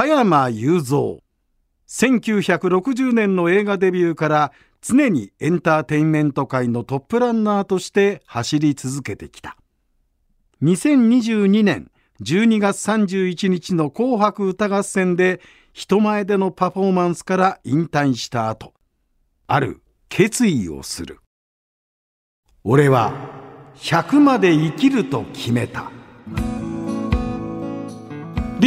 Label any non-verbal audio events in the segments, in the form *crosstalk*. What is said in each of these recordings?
加山雄三。1960年の映画デビューから常にエンターテインメント界のトップランナーとして走り続けてきた。2022年12月31日の紅白歌合戦で人前でのパフォーマンスから引退した後ある決意をする。俺は100まで生きると決めた。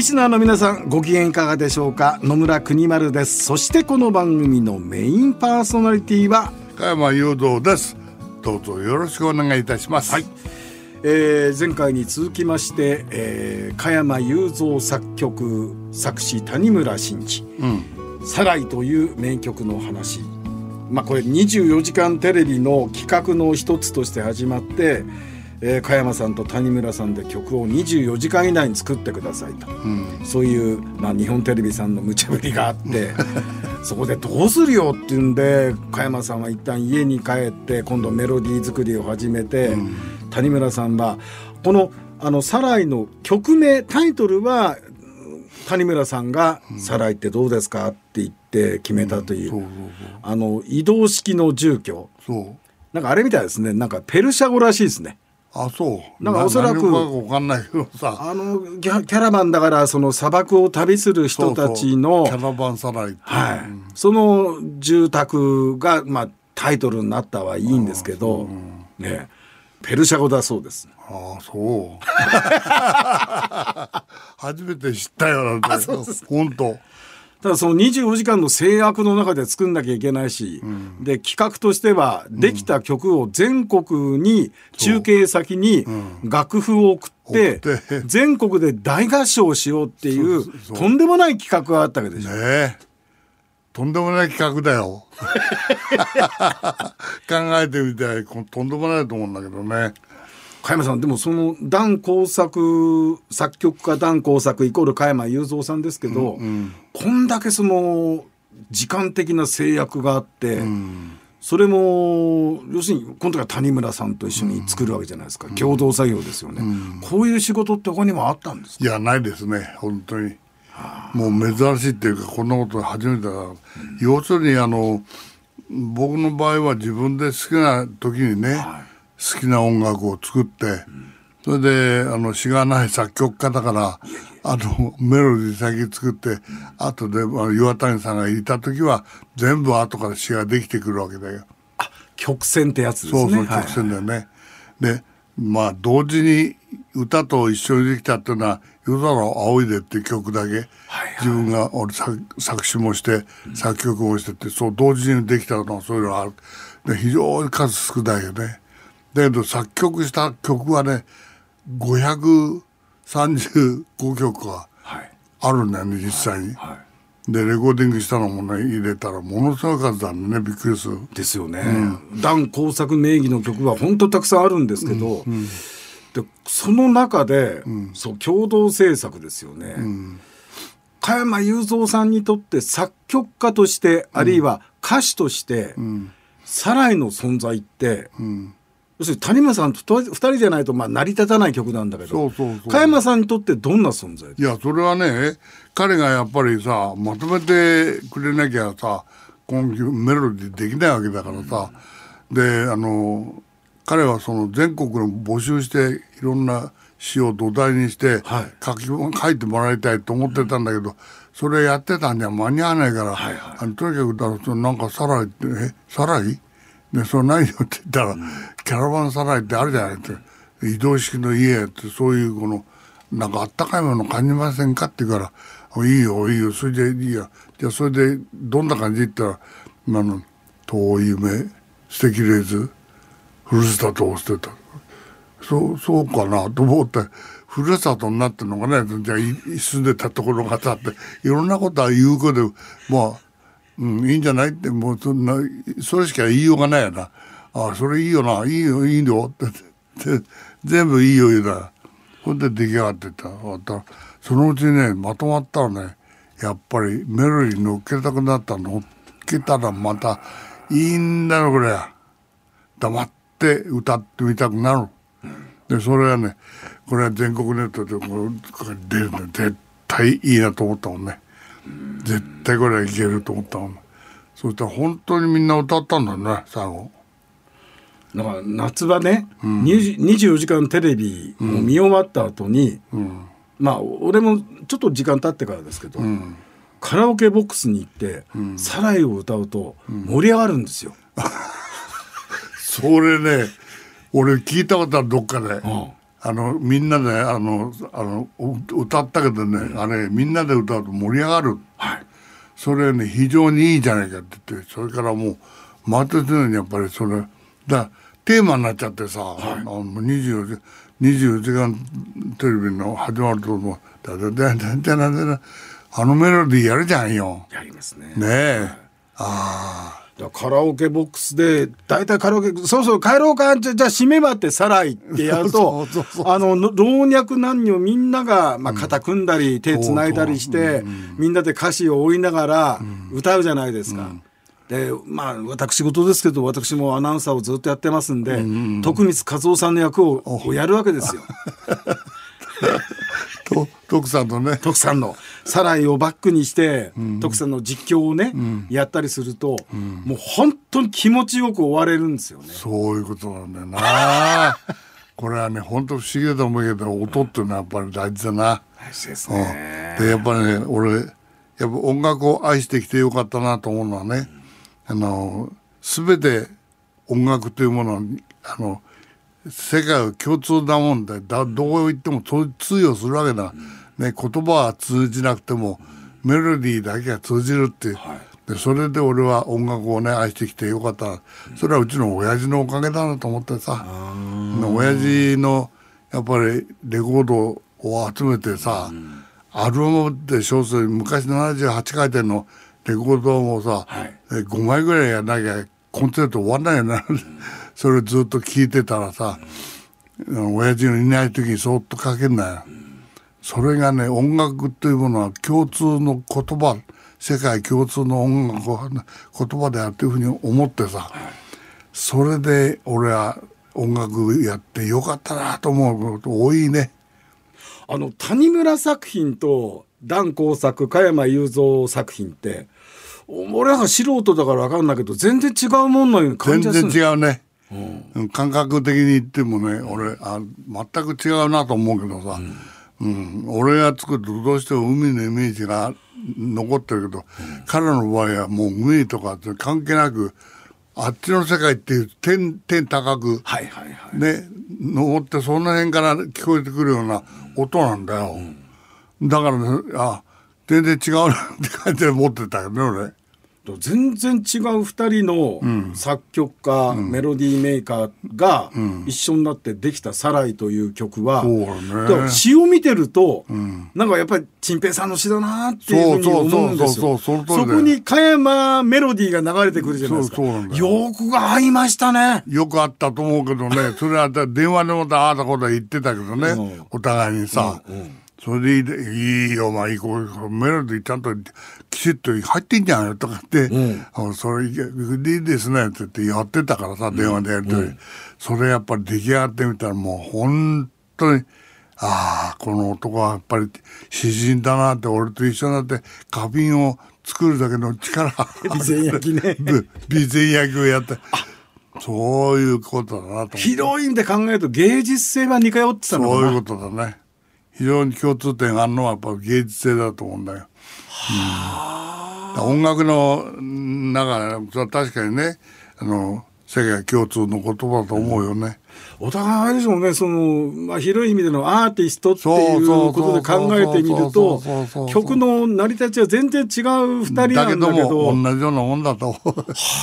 リスナーの皆さんご機嫌いかがでしょうか？野村国丸です。そしてこの番組のメインパーソナリティは加山雄三です。どうぞよろしくお願いいたします。はい、えー、前回に続きまして、えー、加山雄三作曲作詞谷村新司。うん「サライ」という名曲の話。まあこれ24時間テレビの企画の一つとして始まって、えー、加山さんと谷村さんで曲を24時間以内に作ってくださいと、うん。そういう、まあ、日本テレビさんの無茶ぶりがあって *laughs* そこでどうするよっていうんで加山さんは一旦家に帰って今度メロディー作りを始めて、谷村さんはこの「あのサライ」の曲名タイトルは谷村さんが「サライってどうですか?」って言って決めたという、あの移動式の住居。なんかあれみたいですね。なんかペルシャ語らしいですね。あそう。なんかおそらくわかんないけどさ。あのキャラバンだからその砂漠を旅する人たちのキャラバンサライはいう。んその住宅が、まあ、タイトルになったはいいんですけど、ね、ペルシャ語だそうです。ああそう。*laughs* 初めて知ったよなんて本当ただその24時間の制約の中で作んなきゃいけないし、で企画としてはできた曲を全国に中継先に楽譜を送って全国で大合唱をしようっていうとんでもない企画があったわけでしょ。ねえ。とんでもない企画だよ。*laughs* 考えてみたらとんでもないと思うんだけどね加山さんでもその段工作作曲家段工作イコール加山雄三さんですけど、こんだけその時間的な制約があって、それも要するに今度は谷村さんと一緒に作るわけじゃないですか、共同作業ですよね、こういう仕事って他にもあったんですか？いやないですね。本当に。もう珍しいっていうかこんなこと初めてだから、要するにあの僕の場合は自分で好きな時にね、好きな音楽を作って、それであの詩がない作曲家だからあのメロディー先作って後であの岩谷さんがいた時は全部後から詩ができてくるわけだよ。あ曲線ってやつですねそうそうはい曲線だよね。でまあ同時に歌と一緒にできたっていうのは「夜空を仰いで」っていう曲だけ、自分が俺作作詞もして作曲もしてってそう同時にできたのはそういうのがあるで非常に数少ないよね。だけど作曲した曲はね535曲ははい。あるんだよね実際に。はでレコーディングしたのもね入れたらものすごい数なんでねびっくりする。い、ですよね、段工作名義の曲は本当たくさんあるんですけど、でその中で、そう共同制作ですよね、加山雄三さんにとって作曲家として、あるいは歌手として、サライの存在って、要するに谷村さんと2人じゃないとまあ成り立たない曲なんだけど加山さんにとってどんな存在いやそれはね彼がやっぱりさまとめてくれなきゃさこのメロディーできないわけだからさ、であの彼はその全国の募集していろんな詩を土台にしてはい。書き、書いてもらいたいと思ってたんだけど、それやってたんじゃ間に合わないから、はいはい。あのとにかくだからそのなんかサライって「えサライ?」で「それ何よ」って言ったら、キャラバンサライってあるじゃないって移動式の家ってそういうこのなんかあったかいもの感じませんかって言うから「いいよいいよそれでいいや」じゃあそれでどんな感じって言ったら「あの遠い夢捨てきれずふるさとを捨てた」そうそうかなと思ってふるさとになってるのかね。じゃあい住んでたところがさっていろんなことは言うことでまあ、うん、いいんじゃないってもうそんなそれしか言いようがないよな。ああそれいいよな。いいよ。いいよってって全部いいよ言うなほんで出来上がってった。終わったそのうちねまとまったらね。やっぱりメロディー乗っけたくなった乗っけたらまたいいんだよこれ黙って歌ってみたくなる。でそれはねこれは全国ネットでこう出るの絶対いいなと思ったもんね。絶対これはいけると思ったもん。そしたら本当にみんな歌ったんだね最後。なんか夏場ね、20 24時間テレビを見終わった後に、まあ俺もちょっと時間経ってからですけど、カラオケボックスに行って「サライ」を歌うと盛り上がるんですよ。*laughs* それね俺聞いたことあるどっかで、あのみんなであのあのう歌ったけどね、あれみんなで歌うと盛り上がる、はい。それね非常にいいじゃないかって言ってそれからもう毎年のようにやっぱりそれだテーマになっちゃってさ、はい、あの24時24時間テレビの始まるとこうダあのメロディーやるじゃんよ。やりますね。ねえ。はい、ああ。カラオケボックスで大体カラオケそうそう帰ろうかじゃじゃあ閉めばってさらいってやるとあの老若男女みんなが、まあ、肩組んだり、手つないだりして、みんなで歌詞を追いながら歌うじゃないですか。うんうんでまあ私事ですけど私もアナウンサーをずっとやってますんで、徳光和夫さんの役ををやるわけですよ。*laughs* と徳さんとね。徳さんの「サライ」をバックにして、徳さんの実況をね、やったりすると、もう本当に気持ちよく終われるんですよね。そういうことなんだよな。*laughs* これはね本当不思議だと思うけど音っていうのはやっぱり大事だな。大事ですうんね。でやっぱりね俺やっぱ音楽を愛してきてよかったなと思うのはね、あの全て音楽というものはあの世界は共通なもんでだどう言っても通通用するわけだ、ね、言葉は通じなくてもメロディーだけが通じるっていう、でそれで俺は音楽をね愛してきてよかった。それはうちの親父のおかげだなと思ってさ。親父のやっぱりレコードを集めてさ、アルバムって小説昔78回転のレコードもさ、はい。え5枚ぐらいやんなきゃコンセート終わんないよな、*laughs* それずっと聞いてたらさ、あの親父のいない時にそっとかけんなよ、それがね音楽というものは共通の言葉世界共通の音楽を言葉であるというふうに思ってさ、それで俺は音楽やってよかったなと思うこと多いね。あの谷村作品と檀耕作加山雄三作品って俺なんか素人だから分かんないけど全然違うもんのように感全じがする然違うね、うん。感覚的に言ってもね俺あ全く違うなと思うけどさ、うん。俺が作るとどうしても海のイメージが残ってるけど、彼の場合はもう海とかって関係なくあっちの世界っていう天天高く、はいはいはい。ね登ってその辺から聞こえてくるような音なんだよ、だからねあ全然違うなって感じで持ってたよね俺。全然違う二人の作曲家、メロディーメーカーが一緒になってできた「サライ」という曲は、そうだね。だから詩を見てると、なんかやっぱり陳平さんの詩だなっていうふうに思うんですよ。そこに加山メロディーが流れてくるじゃない。ですか。よ。くが合いましたね。よくあったと思うけどね。それは電話でもああだことは言ってたけどね、うん。お互いにさ、それでいいいいよお前こうメロディーちゃんときちっと入ってんじゃんよとかって「あそれいいいいですね」って言ってやってたからさ電話でやるとり、それやっぱり出来上がってみたらもう本当にああこの男はやっぱり詩人だなって俺と一緒になって花瓶を作るだけの力 *laughs* 備前焼きね。*laughs* 備前焼きをやってそういうことだなと思って。広い意味で考えると芸術性は似通ってたのかな。そういうことだね。非常に共通点があるのはやっぱ芸術性だと思うんだよ、うん、音楽の中は確かにねあの世界共通の言葉だと思うよね、お互いあれでしょうねその、まあ、広い意味でのアーティストっていうことで考えてみると曲の成り立ちは全然違う二人なだけど。んだけども同じようなもんだと不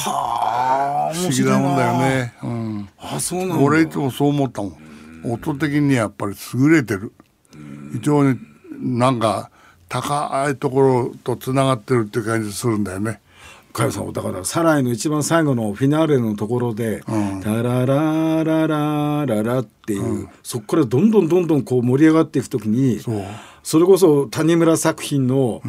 はあ思議なもんだよね、うん、あそうなんだ。俺いつもそう思ったもん。音的にやっぱり優れてる。非常になんか高いところとつながってるって感じするんだよね。加山さんだから「サライ」の一番最後のフィナーレのところで「タララララララ」っていう、そこからどんどんどんどんこう盛り上がっていくときにそうそれこそ谷村作品の、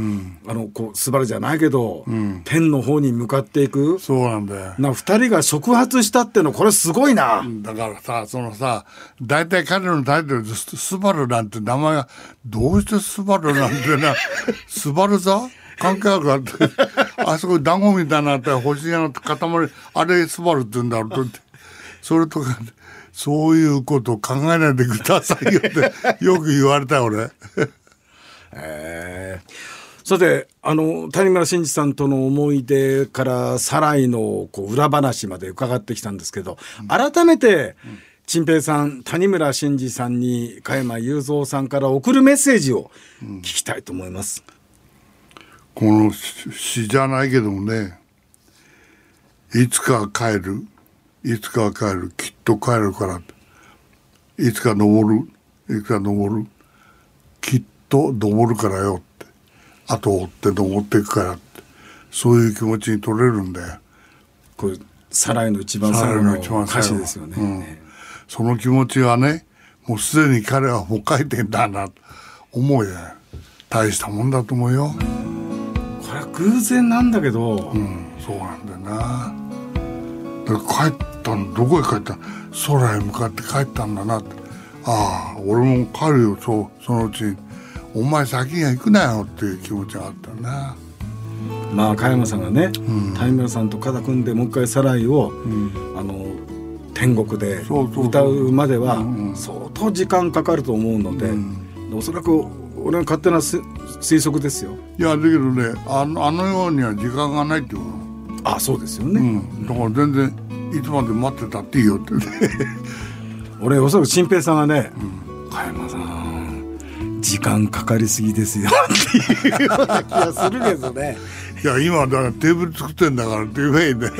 あのこうスバルじゃないけど、天の方に向かっていく。そうなんだよ。な二人が触発したってのこれすごいな、だからさそのさ大体彼のタイトルでススバルなんて名前がどうしてスバルなんてな *laughs* スバル座？関係あるかって。あそこに団子みたいなって星の塊あれスバルって言うんだろうとって。それとかそういうことを考えないでくださいよってよく言われたよ俺。えー。さてあの谷村新司さんとの思い出からサライのこう裏話まで伺ってきたんですけど、改めて陳平さん谷村新司さんに加山雄三さんから送るメッセージを聞きたいと思います。この詩詩じゃないけどもねいつか帰るいつか帰るきっと帰るからいつか登るいつか登ると登るからよって後を追って登っていくからってそういう気持ちに取れるんだよこれサライの一番最後の歌詞ですよね。うんその気持ちはねもうすでに彼はもう書いてんだなと思うよ大したもんだと思うよ。これは偶然なんだけど、うん、そうなんだよな。帰ったのどこへ帰ったの？空へ向かって帰ったんだなって。ああ俺も帰るよそうそのうちに。お前先には行くなよっていう気持ちがあったな。まあ加山さんがね、谷村さんと肩組んでもう一回サライを、あの天国で歌うまではうんうん相当時間かかると思うので、おそらく俺の勝手なす推測ですよ。いやだけどねあのあのようには時間がないってこと。あそうですよね。うん、だから全然いつまで待ってたっていいよってね。*laughs* 俺おそらく新平さんがね「加山時間かかりすぎですよ」っていうような気がするけどね。いや今だからテーブル作ってんだからって言えばいいんだよ。